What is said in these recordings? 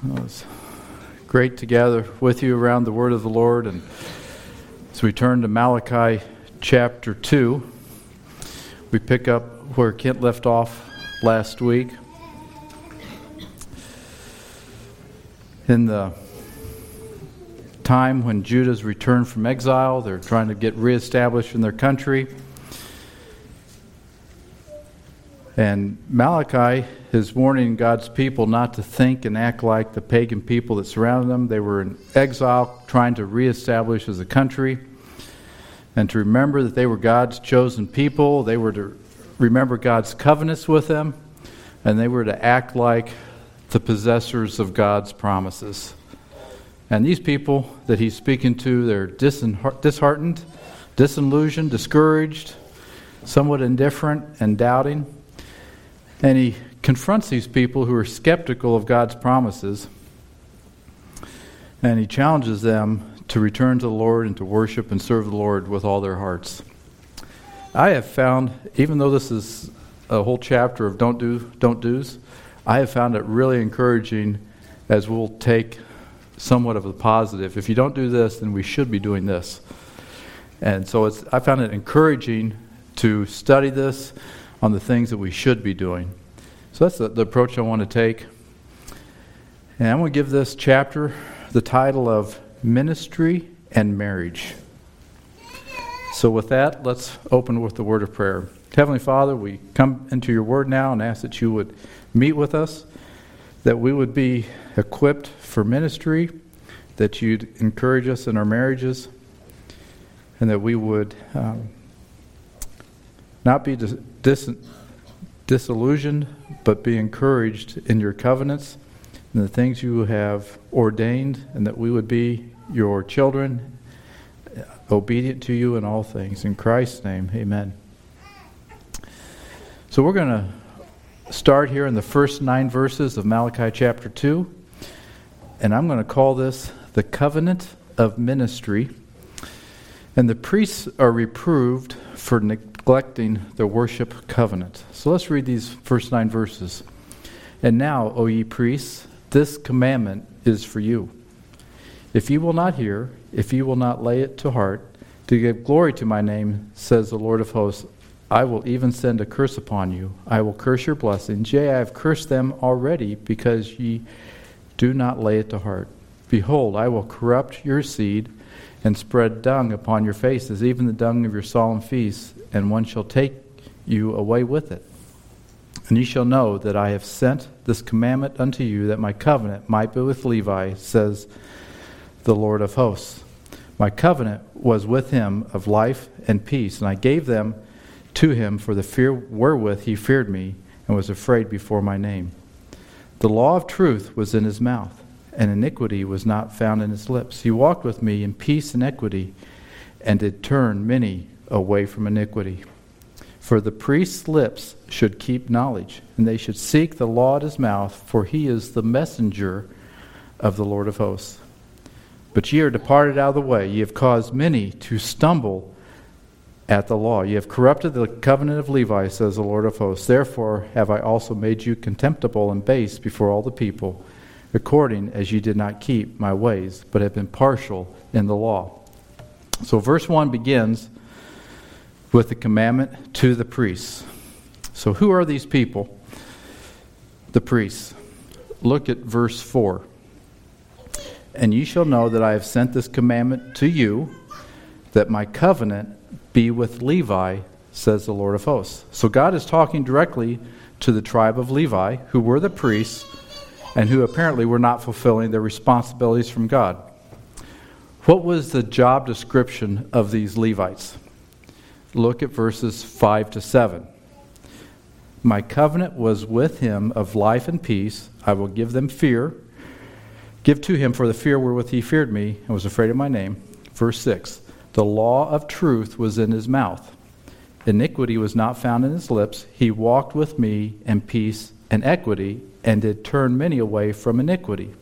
Well, it's great to gather with you around the Word of the Lord. And as we turn to Malachi chapter 2, we pick up where Kent left off last week. In the time when Judah's returned from exile, they're trying to get reestablished in their country. And Malachi is warning God's people not to think and act like the pagan people that surrounded them. They were in exile, trying to reestablish as a country, and to remember that they were God's chosen people. They were to remember God's covenants with them, and they were to act like the possessors of God's promises. And these people that he's speaking to, they're disheartened, disillusioned, discouraged, somewhat indifferent, and doubting. And he confronts these people who are skeptical of God's promises. And he challenges them to return to the Lord and to worship and serve the Lord with all their hearts. I have found, even though this is a whole chapter of don't do, don't do's, I have found it really encouraging as we'll take somewhat of a positive. If you don't do this, then we should be doing this. And so I found it encouraging to study this on the things that we should be doing. So that's the, the approach I want to take. And I'm going to give this chapter the title of Ministry and Marriage. So, with that, let's open with the word of prayer. Heavenly Father, we come into your word now and ask that you would meet with us, that we would be equipped for ministry, that you'd encourage us in our marriages, and that we would um, not be dis- disillusioned, but be encouraged in your covenants and the things you have ordained, and that we would be your children, uh, obedient to you in all things. In Christ's name, amen. So we're going to start here in the first nine verses of Malachi chapter 2, and I'm going to call this the covenant of ministry. And the priests are reproved for neglecting the worship covenant. So let's read these first nine verses. And now, O ye priests, this commandment is for you. If ye will not hear, if ye will not lay it to heart, to give glory to my name, says the Lord of hosts, I will even send a curse upon you. I will curse your blessings. Yea, I have cursed them already, because ye do not lay it to heart. Behold, I will corrupt your seed and spread dung upon your faces, even the dung of your solemn feasts, and one shall take you away with it. And ye shall know that I have sent this commandment unto you, that my covenant might be with Levi, says the Lord of hosts. My covenant was with him of life and peace, and I gave them to him for the fear wherewith he feared me, and was afraid before my name. The law of truth was in his mouth, and iniquity was not found in his lips. He walked with me in peace and equity, and did turn many away from iniquity. For the priest's lips should keep knowledge, and they should seek the law at his mouth, for he is the messenger of the Lord of hosts. But ye are departed out of the way. Ye have caused many to stumble at the law. Ye have corrupted the covenant of Levi, says the Lord of hosts. Therefore have I also made you contemptible and base before all the people, according as you did not keep my ways, but have been partial in the law. So verse 1 begins with the commandment to the priests. So, who are these people? The priests. Look at verse 4. And ye shall know that I have sent this commandment to you, that my covenant be with Levi, says the Lord of hosts. So, God is talking directly to the tribe of Levi, who were the priests and who apparently were not fulfilling their responsibilities from God. What was the job description of these Levites? Look at verses 5 to 7. My covenant was with him of life and peace. I will give them fear. Give to him for the fear wherewith he feared me and was afraid of my name. Verse 6 The law of truth was in his mouth. Iniquity was not found in his lips. He walked with me in peace and equity, and did turn many away from iniquity.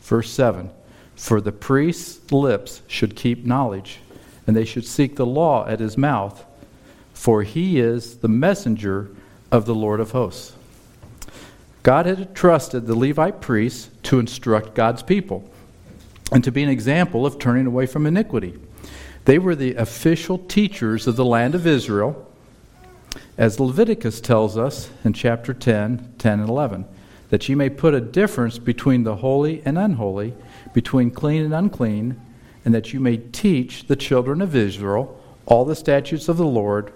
Verse 7 For the priest's lips should keep knowledge and they should seek the law at his mouth, for he is the messenger of the Lord of hosts. God had entrusted the Levite priests to instruct God's people and to be an example of turning away from iniquity. They were the official teachers of the land of Israel, as Leviticus tells us in chapter 10, 10 and 11, that ye may put a difference between the holy and unholy, between clean and unclean, and that you may teach the children of Israel all the statutes of the Lord,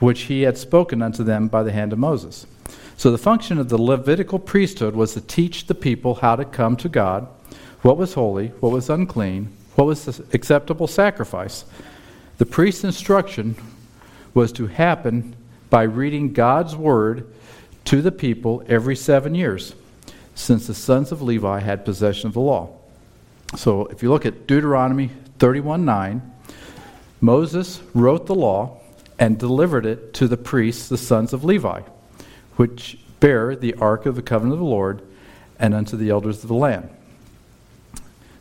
which he had spoken unto them by the hand of Moses. So the function of the Levitical priesthood was to teach the people how to come to God, what was holy, what was unclean, what was the acceptable sacrifice. The priest's instruction was to happen by reading God's word to the people every seven years, since the sons of Levi had possession of the law. So if you look at Deuteronomy 31 9, Moses wrote the law and delivered it to the priests, the sons of Levi which bear the ark of the covenant of the Lord, and unto the elders of the land.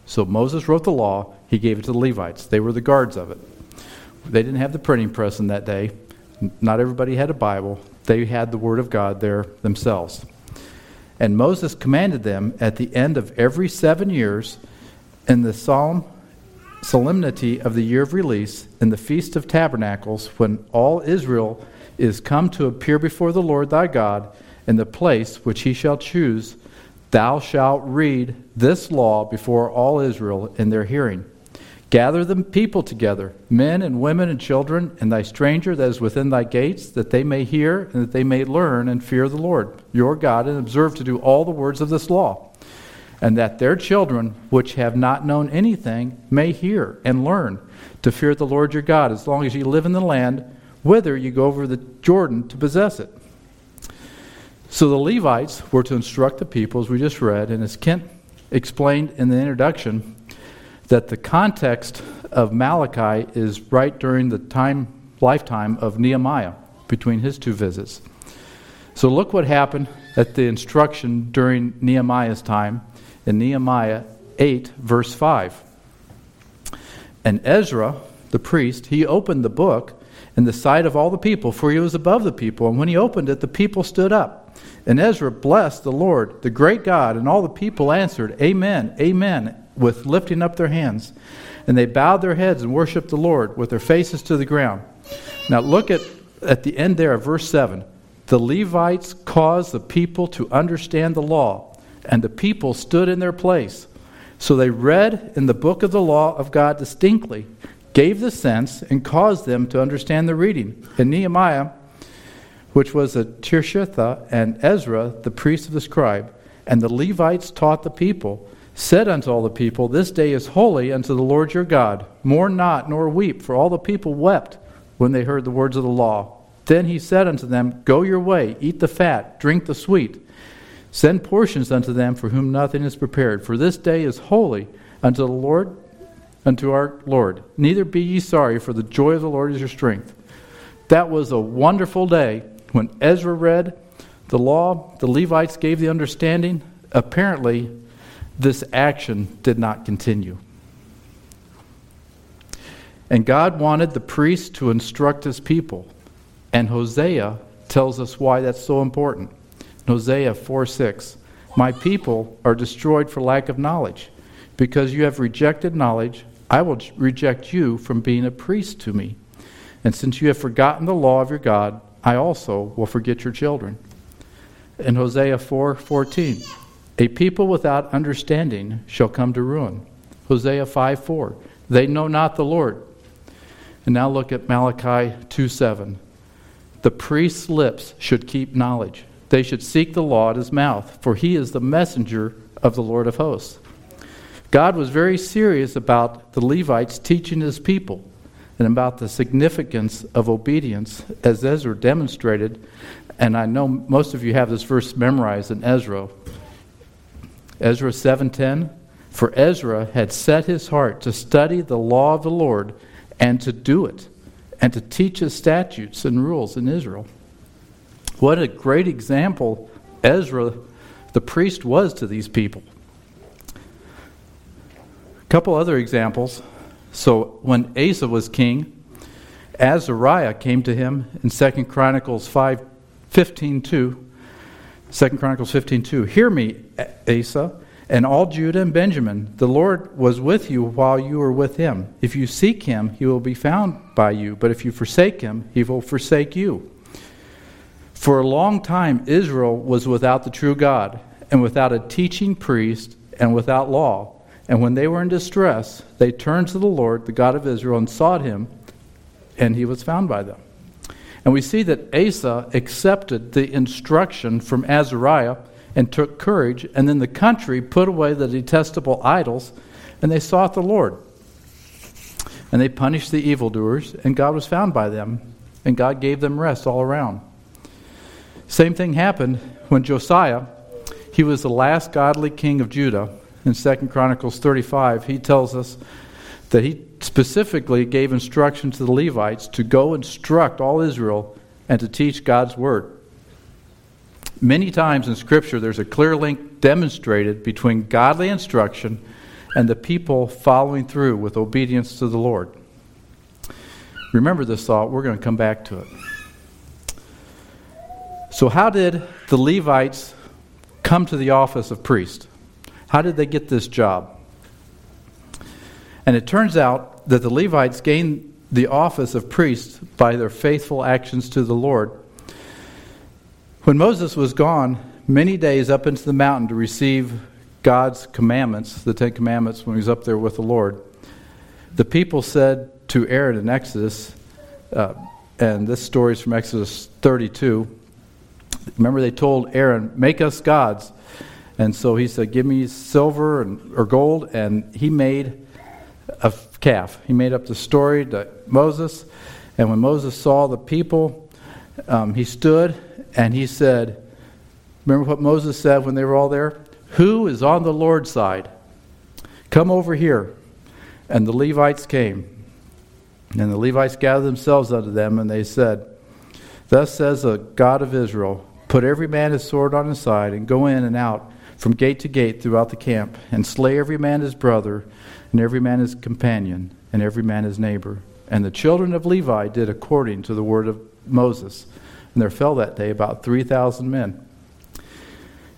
So Moses wrote the law, he gave it to the Levites. They were the guards of it. They didn't have the printing press in that day. Not everybody had a Bible. They had the Word of God there themselves. And Moses commanded them at the end of every seven years, in the solemn solemnity of the year of release, in the Feast of Tabernacles, when all Israel is come to appear before the Lord thy God in the place which he shall choose, thou shalt read this law before all Israel in their hearing. Gather the people together, men and women and children, and thy stranger that is within thy gates, that they may hear and that they may learn and fear the Lord your God, and observe to do all the words of this law. And that their children, which have not known anything, may hear and learn to fear the Lord your God, as long as ye live in the land whither you go over the Jordan to possess it. So the Levites were to instruct the people, as we just read, and as Kent explained in the introduction, that the context of Malachi is right during the time lifetime of Nehemiah, between his two visits. So look what happened at the instruction during Nehemiah's time in Nehemiah 8, verse 5. And Ezra, the priest, he opened the book in the sight of all the people, for he was above the people. And when he opened it, the people stood up. And Ezra blessed the Lord, the great God, and all the people answered, Amen, Amen, with lifting up their hands. And they bowed their heads and worshiped the Lord with their faces to the ground. Now look at, at the end there of verse 7. The Levites caused the people to understand the law, and the people stood in their place. So they read in the book of the law of God distinctly gave the sense and caused them to understand the reading. And Nehemiah, which was a Tirshatha, and Ezra, the priest of the scribe, and the Levites taught the people, said unto all the people, This day is holy unto the Lord your God. Mourn not, nor weep, for all the people wept when they heard the words of the law. Then he said unto them, Go your way, eat the fat, drink the sweet. Send portions unto them for whom nothing is prepared. For this day is holy unto the Lord unto our Lord. Neither be ye sorry, for the joy of the Lord is your strength. That was a wonderful day when Ezra read the law, the Levites gave the understanding. Apparently, this action did not continue. And God wanted the priest to instruct his people. And Hosea tells us why that's so important. Hosea 4 6, My people are destroyed for lack of knowledge, because you have rejected knowledge I will reject you from being a priest to me. And since you have forgotten the law of your God, I also will forget your children. In Hosea 4:14, 4, a people without understanding shall come to ruin. Hosea 5:4, 4, they know not the Lord. And now look at Malachi 2:7. The priest's lips should keep knowledge. They should seek the law at his mouth, for he is the messenger of the Lord of hosts. God was very serious about the Levites teaching his people and about the significance of obedience, as Ezra demonstrated. And I know most of you have this verse memorized in Ezra. Ezra 7:10 For Ezra had set his heart to study the law of the Lord and to do it and to teach his statutes and rules in Israel. What a great example Ezra the priest was to these people A couple other examples. So when Asa was king, Azariah came to him in 2 Chronicles 5 15 2, 2 Chronicles 15:2 Hear me, Asa, and all Judah and Benjamin. The Lord was with you while you were with him. If you seek him, he will be found by you, but if you forsake him, he will forsake you. For a long time Israel was without the true God, and without a teaching priest, and without law. And when they were in distress, they turned to the Lord, the God of Israel, and sought him, and he was found by them. And we see that Asa accepted the instruction from Azariah and took courage, and then the country put away the detestable idols, and they sought the Lord. And they punished the evildoers, and God was found by them, and God gave them rest all around. Same thing happened when Josiah, he was the last godly king of Judah. In 2 Chronicles 35, he tells us that he specifically gave instruction to the Levites to go instruct all Israel and to teach God's word. Many times in Scripture, there's a clear link demonstrated between godly instruction and the people following through with obedience to the Lord. Remember this thought, we're going to come back to it. So, how did the Levites come to the office of priest? How did they get this job? And it turns out that the Levites gained the office of priest by their faithful actions to the Lord. When Moses was gone many days up into the mountain to receive God's commandments, the Ten Commandments, when he was up there with the Lord, the people said to Aaron in Exodus, uh, and this story is from Exodus 32. Remember, they told Aaron, Make us gods. And so he said, Give me silver and, or gold. And he made a calf. He made up the story to Moses. And when Moses saw the people, um, he stood and he said, Remember what Moses said when they were all there? Who is on the Lord's side? Come over here. And the Levites came. And the Levites gathered themselves unto them, and they said, Thus says the God of Israel, Put every man his sword on his side, and go in and out from gate to gate throughout the camp, and slay every man his brother, and every man his companion, and every man his neighbor. And the children of Levi did according to the word of Moses. And there fell that day about 3,000 men.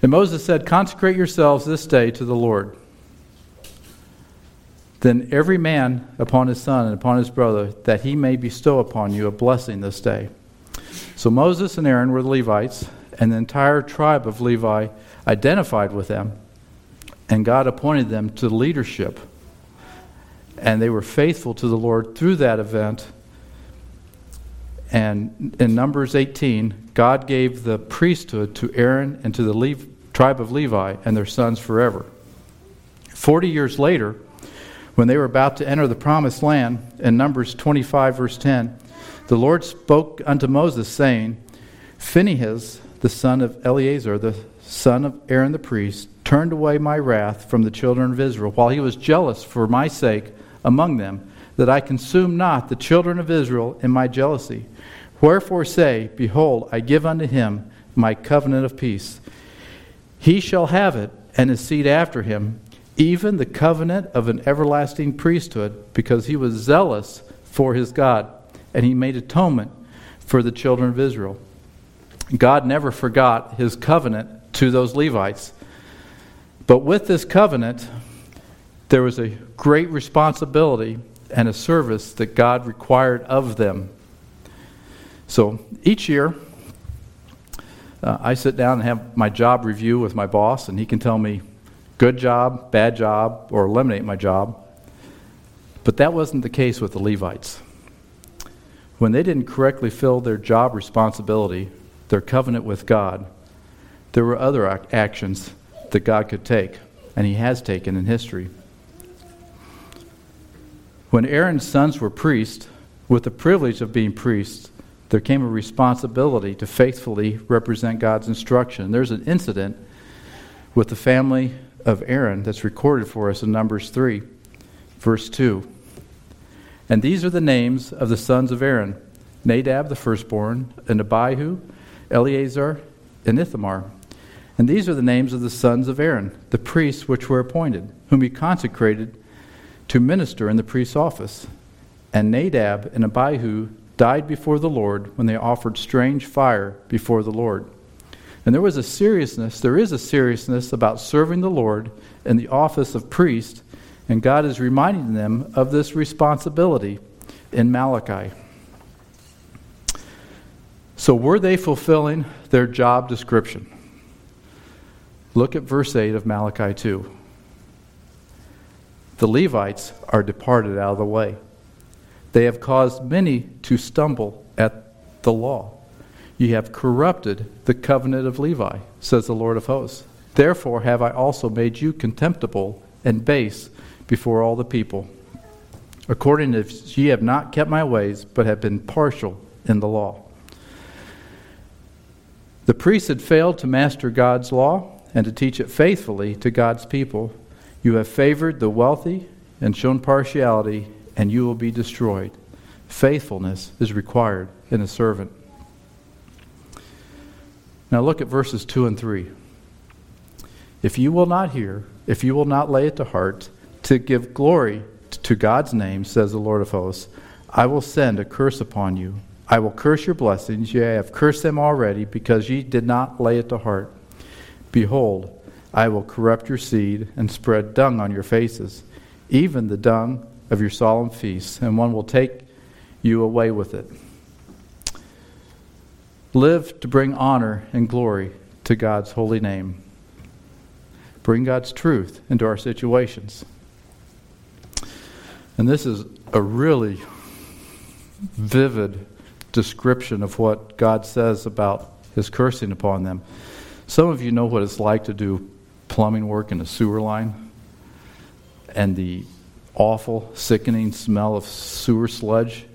And Moses said, Consecrate yourselves this day to the Lord. Then every man upon his son and upon his brother, that he may bestow upon you a blessing this day. So Moses and Aaron were the Levites, and the entire tribe of Levi identified with them, and God appointed them to leadership and they were faithful to the Lord through that event. And in Numbers 18, God gave the priesthood to Aaron and to the tribe of Levi and their sons forever. Forty years later, when they were about to enter the promised land, in Numbers 25, verse 10, the Lord spoke unto Moses, saying, Phinehas, the son of Eleazar, the son of Aaron the priest, turned away my wrath from the children of Israel, while he was jealous for my sake among them, that I consume not the children of Israel in my jealousy. Wherefore say, Behold, I give unto him my covenant of peace. He shall have it, and his seed after him, even the covenant of an everlasting priesthood, because he was zealous for his God, and he made atonement for the children of Israel. God never forgot his covenant to those Levites. But with this covenant, there was a great responsibility and a service that God required of them. So each year, uh, I sit down and have my job review with my boss, and he can tell me good job, bad job, or eliminate my job. But that wasn't the case with the Levites. When they didn't correctly fill their job responsibility, their covenant with God, there were other ac- actions that God could take, and He has taken in history. When Aaron's sons were priests, with the privilege of being priests, there came a responsibility to faithfully represent God's instruction. There's an incident with the family of Aaron that's recorded for us in Numbers 3, verse 2. And these are the names of the sons of Aaron Nadab the firstborn, and Abihu, Eleazar, and Ithamar. And these are the names of the sons of Aaron, the priests which were appointed, whom he consecrated to minister in the priest's office. And Nadab and Abihu died before the Lord when they offered strange fire before the Lord. And there was a seriousness, there is a seriousness about serving the Lord in the office of priest, and God is reminding them of this responsibility in Malachi. So, were they fulfilling their job description? Look at verse 8 of Malachi 2. The Levites are departed out of the way. They have caused many to stumble at the law. Ye have corrupted the covenant of Levi, says the Lord of hosts. Therefore have I also made you contemptible and base before all the people, according as ye have not kept my ways, but have been partial in the law. The priests had failed to master God's law and to teach it faithfully to God's people. You have favored the wealthy and shown partiality, and you will be destroyed. Faithfulness is required in a servant. Now look at verses 2 and 3. If you will not hear, if you will not lay it to heart, to give glory to God's name, says the Lord of hosts, I will send a curse upon you. I will curse your blessings. Yea, I have cursed them already, because ye did not lay it to heart. Behold, I will corrupt your seed and spread dung on your faces, even the dung of your solemn feasts, and one will take you away with it. Live to bring honor and glory to God's holy name. Bring God's truth into our situations. And this is a really vivid description of what God says about his cursing upon them. Some of you know what it's like to do plumbing work in a sewer line and the awful, sickening smell of sewer sludge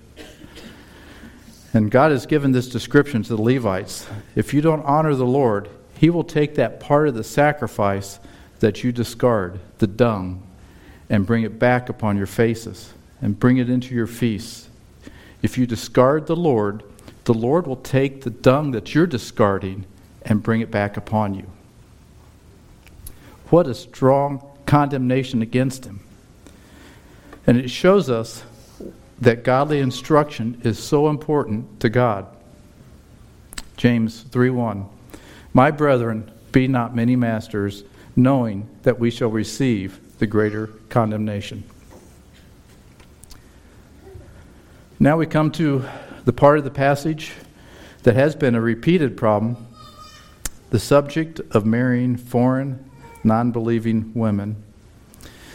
and God has given this description to the Levites. If you don't honor the Lord, He will take that part of the sacrifice that you discard, the dung, and bring it back upon your faces and bring it into your feasts. If you discard the Lord, the Lord will take the dung that you're discarding and bring it back upon you. What a strong condemnation against him. And it shows us that godly instruction is so important to God. James 3:1 My brethren, be not many masters, knowing that we shall receive the greater condemnation. Now we come to the part of the passage that has been a repeated problem the subject of marrying foreign, non believing women.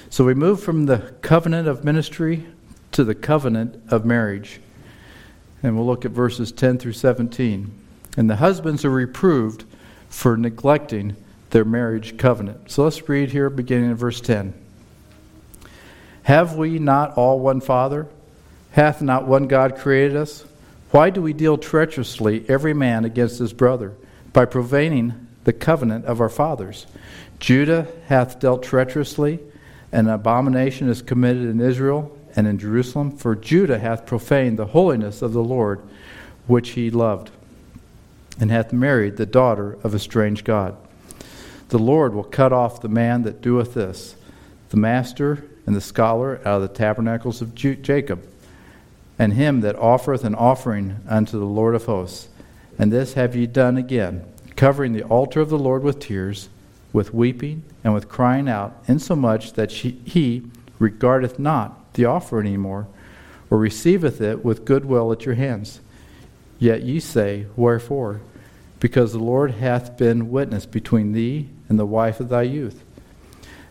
So we move from the covenant of ministry to the covenant of marriage. And we'll look at verses 10 through 17. And the husbands are reproved for neglecting their marriage covenant. So let's read here, beginning in verse 10. Have we not all one Father? Hath not one God created us? Why do we deal treacherously every man against his brother, by profaning the covenant of our fathers? Judah hath dealt treacherously, and an abomination is committed in Israel and in Jerusalem, for Judah hath profaned the holiness of the Lord, which he loved, and hath married the daughter of a strange God. The Lord will cut off the man that doeth this, the master and the scholar out of the tabernacles of Jacob, and him that offereth an offering unto the Lord of hosts. And this have ye done again, covering the altar of the Lord with tears, with weeping, and with crying out, insomuch that she, he regardeth not the offer any more, or receiveth it with goodwill at your hands. Yet ye say, Wherefore? Because the Lord hath been witness between thee and the wife of thy youth,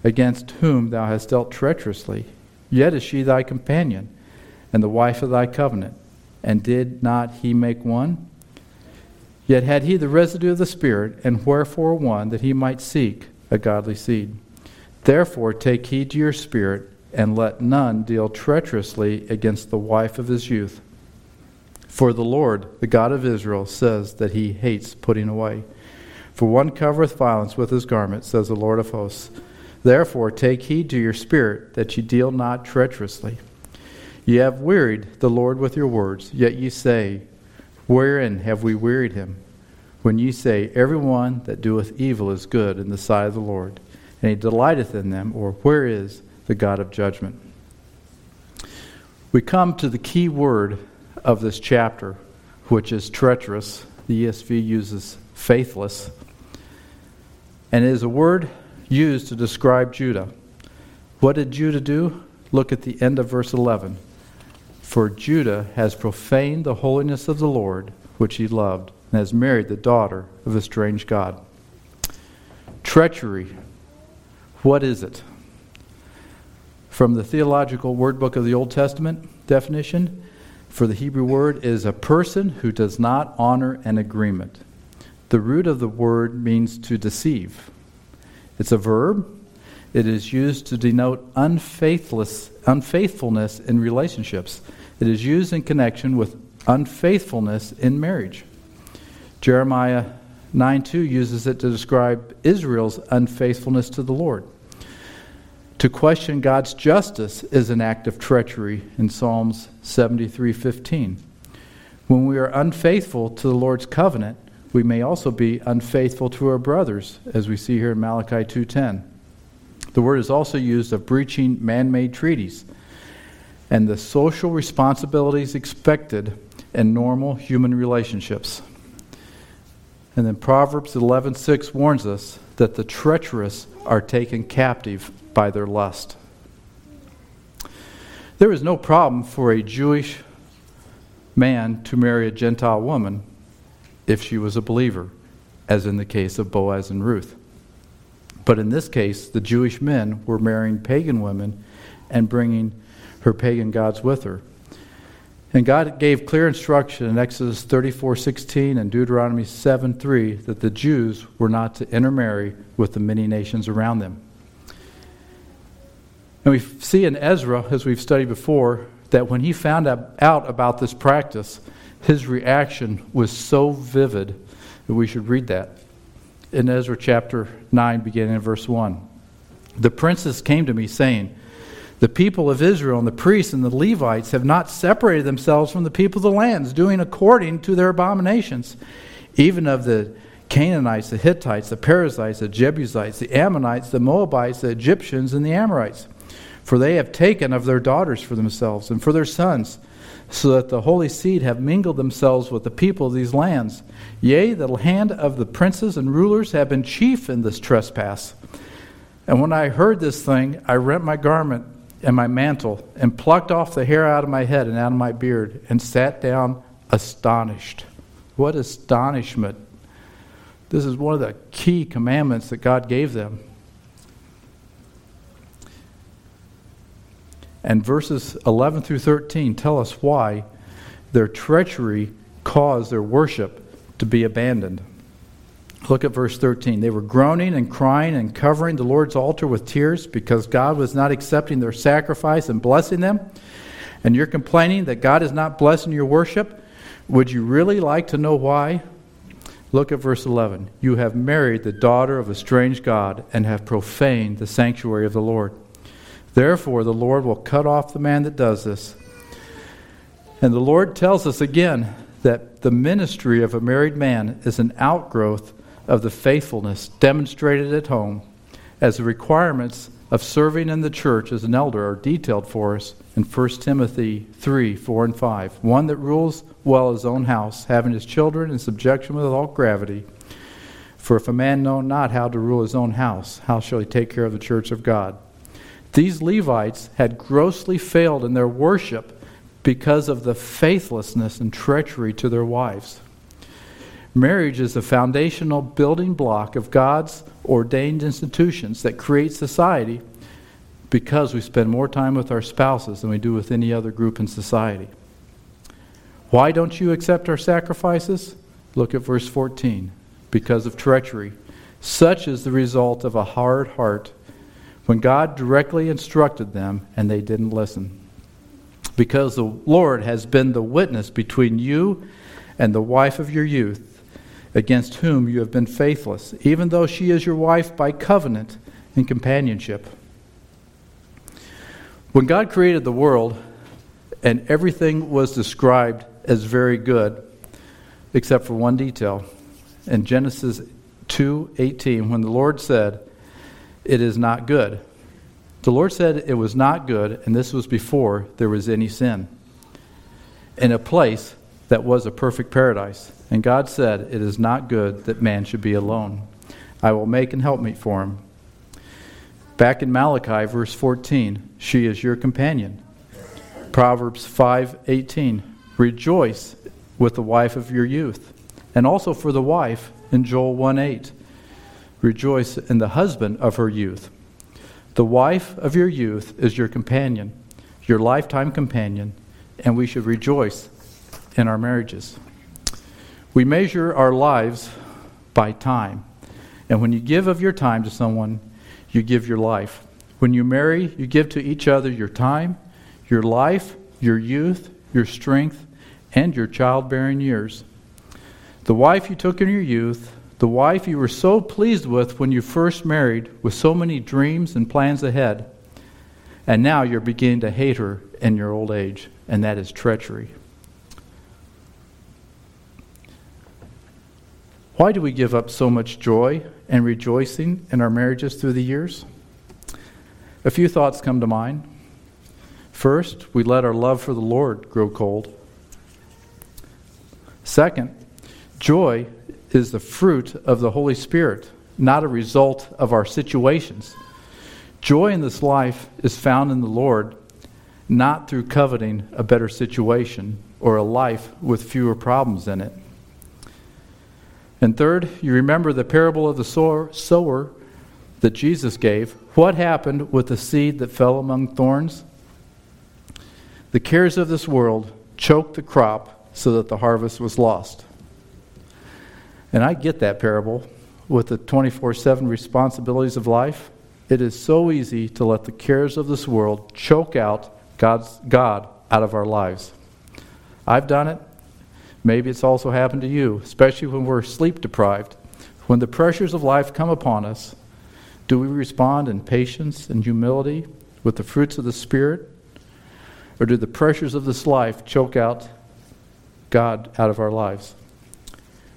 against whom thou hast dealt treacherously. Yet is she thy companion, and the wife of thy covenant. And did not he make one? Yet had he the residue of the Spirit, and wherefore one, that he might seek a godly seed. Therefore take heed to your spirit and let none deal treacherously against the wife of his youth. For the Lord, the God of Israel, says that he hates putting away. For one covereth violence with his garment, says the Lord of hosts. Therefore take heed to your spirit, that ye deal not treacherously. Ye have wearied the Lord with your words, yet ye say, Wherein have we wearied him? When ye say, Every one that doeth evil is good in the sight of the Lord, and he delighteth in them, or where is the God of judgment. We come to the key word of this chapter, which is treacherous. The ESV uses faithless. and it is a word used to describe Judah. What did Judah do? Look at the end of verse 11. For Judah has profaned the holiness of the Lord, which he loved, and has married the daughter of a strange God. Treachery. What is it? From the Theological Word Book of the Old Testament definition, for the Hebrew word is a person who does not honor an agreement. The root of the word means to deceive. It's a verb. It is used to denote unfaithless, unfaithfulness in relationships. It is used in connection with unfaithfulness in marriage. Jeremiah 9 2 uses it to describe Israel's unfaithfulness to the Lord. To question God's justice is an act of treachery in Psalms 73:15. When we are unfaithful to the Lord's covenant, we may also be unfaithful to our brothers, as we see here in Malachi 2:10. The word is also used of breaching man-made treaties and the social responsibilities expected in normal human relationships. And then Proverbs 11:6 warns us that the treacherous are taken captive by their lust. There is no problem for a Jewish man to marry a Gentile woman if she was a believer, as in the case of Boaz and Ruth. But in this case, the Jewish men were marrying pagan women and bringing her pagan gods with her. And God gave clear instruction in Exodus 34:16 and Deuteronomy 7:3 that the Jews were not to intermarry with the many nations around them. And we see in Ezra, as we've studied before, that when he found out about this practice, his reaction was so vivid that we should read that. In Ezra chapter 9, beginning in verse 1. The princes came to me, saying, The people of Israel and the priests and the Levites have not separated themselves from the people of the lands, doing according to their abominations, even of the Canaanites, the Hittites, the Perizzites, the Jebusites, the Ammonites, the Moabites, the Egyptians, and the Amorites for they have taken of their daughters for themselves and for their sons, so that the holy seed have mingled themselves with the people of these lands. Yea, the hand of the princes and rulers have been chief in this trespass. And when I heard this thing, I rent my garment and my mantle, and plucked off the hair out of my head and out of my beard, and sat down astonished. What astonishment! This is one of the key commandments that God gave them. And verses 11 through 13 tell us why their treachery caused their worship to be abandoned. Look at verse 13. They were groaning and crying and covering the Lord's altar with tears because God was not accepting their sacrifice and blessing them. And you're complaining that God is not blessing your worship. Would you really like to know why? Look at verse 11. You have married the daughter of a strange God and have profaned the sanctuary of the Lord. Therefore, the Lord will cut off the man that does this. And the Lord tells us again that the ministry of a married man is an outgrowth of the faithfulness demonstrated at home, as the requirements of serving in the church as an elder are detailed for us in 1 Timothy 3 4 and 5. One that rules well his own house, having his children in subjection with all gravity. For if a man know not how to rule his own house, how shall he take care of the church of God? These Levites had grossly failed in their worship because of the faithlessness and treachery to their wives. Marriage is a foundational building block of God's ordained institutions that create society because we spend more time with our spouses than we do with any other group in society. Why don't you accept our sacrifices? Look at verse 14. Because of treachery. Such is the result of a hard heart when God directly instructed them and they didn't listen. Because the Lord has been the witness between you and the wife of your youth, against whom you have been faithless, even though she is your wife by covenant and companionship. When God created the world and everything was described as very good, except for one detail, in Genesis 2:18 when the Lord said, it is not good. The Lord said it was not good, and this was before there was any sin. In a place that was a perfect paradise. And God said, It is not good that man should be alone. I will make an helpmeet for him. Back in Malachi, verse 14, she is your companion. Proverbs 5:18, rejoice with the wife of your youth. And also for the wife in Joel 1:8, rejoice in the husband of her youth. The wife of your youth is your companion, your lifetime companion, and we should rejoice in our marriages. We measure our lives by time. And when you give of your time to someone, you give your life. When you marry, you give to each other your time, your life, your youth, your strength, and your childbearing years. The wife you took in your youth, the wife you were so pleased with when you first married, with so many dreams and plans ahead, and now you're beginning to hate her in your old age, and that is treachery. Why do we give up so much joy and rejoicing in our marriages through the years? A few thoughts come to mind. First, we let our love for the Lord grow cold. Second, joy is the fruit of the Holy Spirit, not a result of our situations. Joy in this life is found in the Lord, not through coveting a better situation or a life with fewer problems in it. And third, you remember the parable of the sower that Jesus gave. What happened with the seed that fell among thorns? The cares of this world choked the crop so that the harvest was lost. And I get that parable with the 24 7 responsibilities of life. It is so easy to let the cares of this world choke out God's, God out of our lives. I've done it. Maybe it's also happened to you, especially when we're sleep deprived. When the pressures of life come upon us, do we respond in patience and humility with the fruits of the Spirit? Or do the pressures of this life choke out God out of our lives?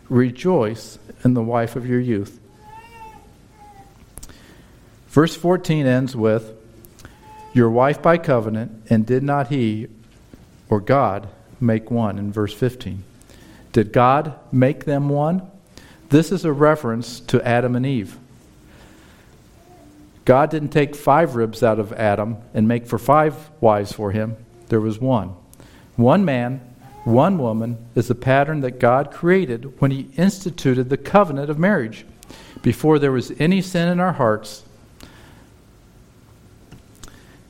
Rejoice in the wife of your youth. Verse 14 ends with Your wife by covenant, and did not he or God make one in verse 15. Did God make them one? This is a reference to Adam and Eve. God didn't take five ribs out of Adam and make for five wives for him. There was one. One man, one woman is the pattern that God created when he instituted the covenant of marriage. Before there was any sin in our hearts,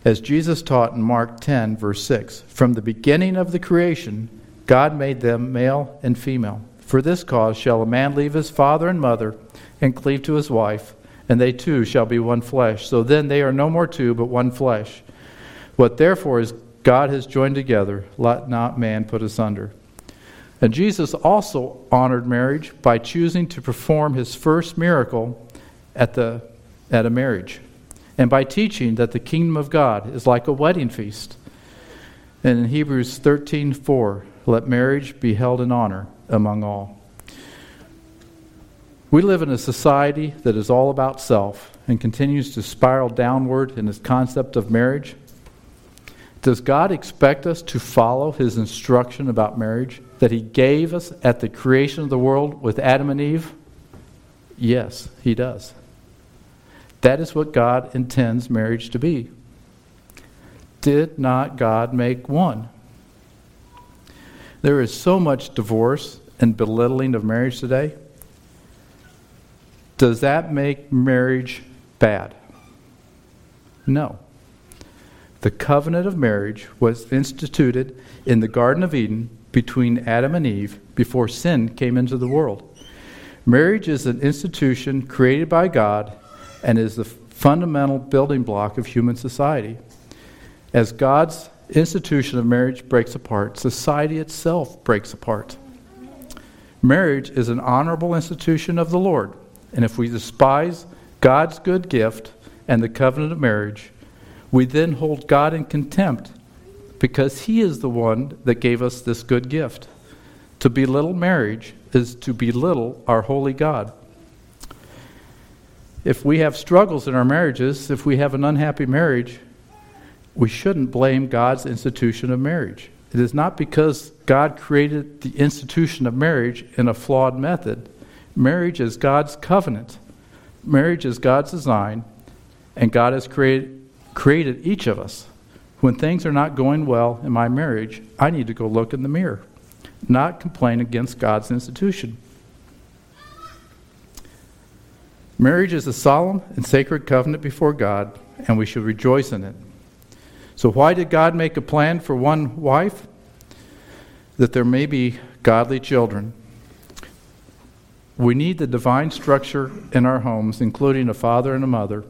as Jesus taught in Mark 10, verse 6, from the beginning of the creation, God made them male and female. For this cause shall a man leave his father and mother and cleave to his wife, and they two shall be one flesh. So then they are no more two, but one flesh. What therefore is God has joined together, let not man put asunder. And Jesus also honored marriage by choosing to perform his first miracle at, the, at a marriage, and by teaching that the kingdom of God is like a wedding feast. And in Hebrews 13 4, let marriage be held in honor among all. We live in a society that is all about self and continues to spiral downward in its concept of marriage. Does God expect us to follow his instruction about marriage that he gave us at the creation of the world with Adam and Eve? Yes, he does. That is what God intends marriage to be. Did not God make one? There is so much divorce and belittling of marriage today. Does that make marriage bad? No. The covenant of marriage was instituted in the Garden of Eden between Adam and Eve before sin came into the world. Marriage is an institution created by God and is the fundamental building block of human society. As God's institution of marriage breaks apart, society itself breaks apart. Marriage is an honorable institution of the Lord, and if we despise God's good gift and the covenant of marriage, we then hold God in contempt because He is the one that gave us this good gift. To belittle marriage is to belittle our holy God. If we have struggles in our marriages, if we have an unhappy marriage, we shouldn't blame God's institution of marriage. It is not because God created the institution of marriage in a flawed method. Marriage is God's covenant marriage is God's design, and God has created, created each of us. When things are not going well in my marriage, I need to go look in the mirror, not complain against God's institution. Marriage is a solemn and sacred covenant before God, and we should rejoice in it. So, why did God make a plan for one wife? That there may be godly children. We need the divine structure in our homes, including a father and a mother.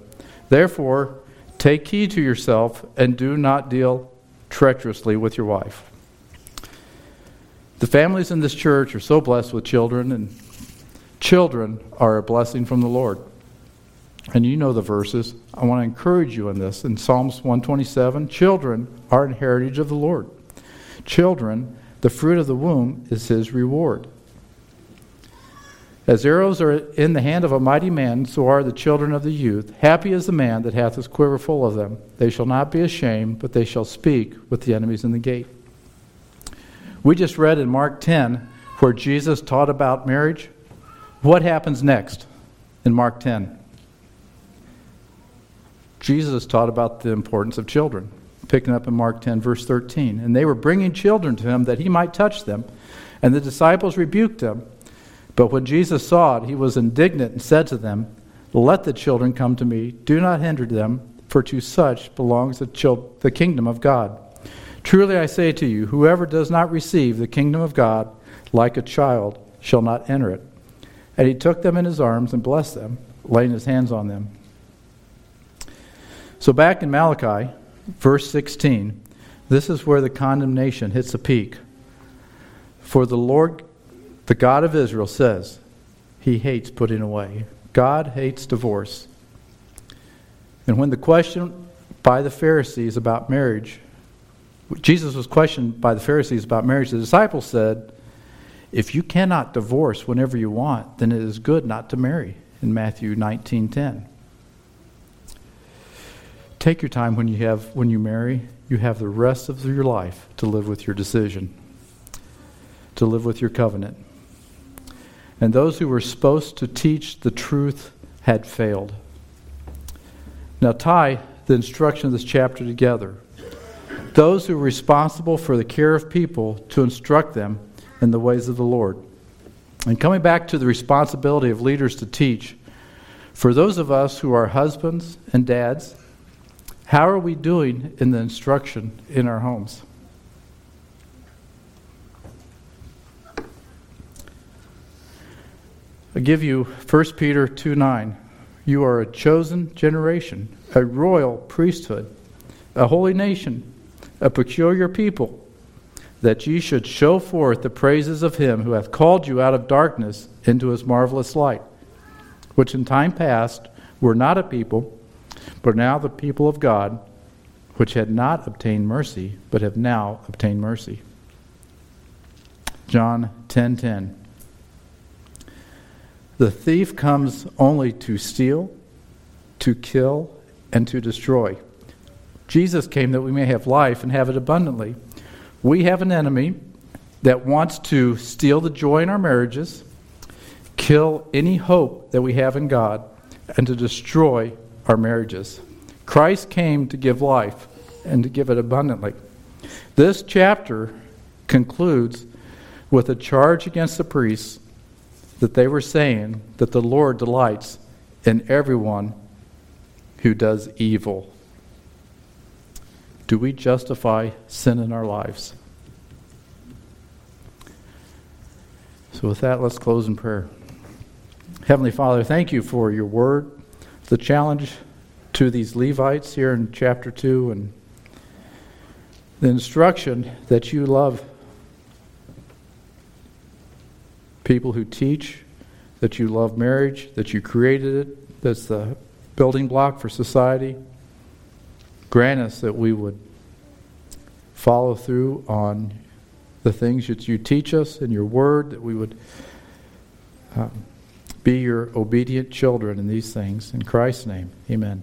Therefore, take heed to yourself and do not deal treacherously with your wife. The families in this church are so blessed with children, and children are a blessing from the Lord. And you know the verses. I want to encourage you in this. In Psalms 127, children are an heritage of the Lord. Children, the fruit of the womb is his reward. As arrows are in the hand of a mighty man, so are the children of the youth. Happy is the man that hath his quiver full of them. They shall not be ashamed, but they shall speak with the enemies in the gate. We just read in Mark 10 where Jesus taught about marriage. What happens next in Mark 10? Jesus taught about the importance of children, picking up in Mark 10, verse 13. And they were bringing children to him that he might touch them. And the disciples rebuked them. But when Jesus saw it, he was indignant and said to them, Let the children come to me. Do not hinder them, for to such belongs the, the kingdom of God. Truly I say to you, whoever does not receive the kingdom of God like a child shall not enter it. And he took them in his arms and blessed them, laying his hands on them. So back in Malachi, verse 16, this is where the condemnation hits a peak. For the Lord the God of Israel says he hates putting away. God hates divorce. And when the question by the Pharisees about marriage, Jesus was questioned by the Pharisees about marriage, the disciples said, If you cannot divorce whenever you want, then it is good not to marry in Matthew 19:10. Take your time when you have when you marry, you have the rest of your life to live with your decision, to live with your covenant and those who were supposed to teach the truth had failed. Now, tie the instruction of this chapter together. Those who are responsible for the care of people to instruct them in the ways of the Lord. And coming back to the responsibility of leaders to teach, for those of us who are husbands and dads, how are we doing in the instruction in our homes? I give you 1 Peter 2 9. You are a chosen generation, a royal priesthood, a holy nation, a peculiar people, that ye should show forth the praises of him who hath called you out of darkness into his marvelous light, which in time past were not a people, but now the people of God, which had not obtained mercy, but have now obtained mercy. John 10:10 10, the thief comes only to steal, to kill, and to destroy. Jesus came that we may have life and have it abundantly. We have an enemy that wants to steal the joy in our marriages, kill any hope that we have in God, and to destroy our marriages. Christ came to give life and to give it abundantly. This chapter concludes with a charge against the priests that they were saying that the Lord delights in everyone who does evil. Do we justify sin in our lives? So, with that, let's close in prayer. Heavenly Father, thank you for your word, the challenge to these Levites here in chapter 2, and the instruction that you love people who teach that you love marriage, that you created it, that's the building block for society. Grant us that we would follow through on the things that you teach us in your word, that we would um, be your obedient children in these things. In Christ's name, amen.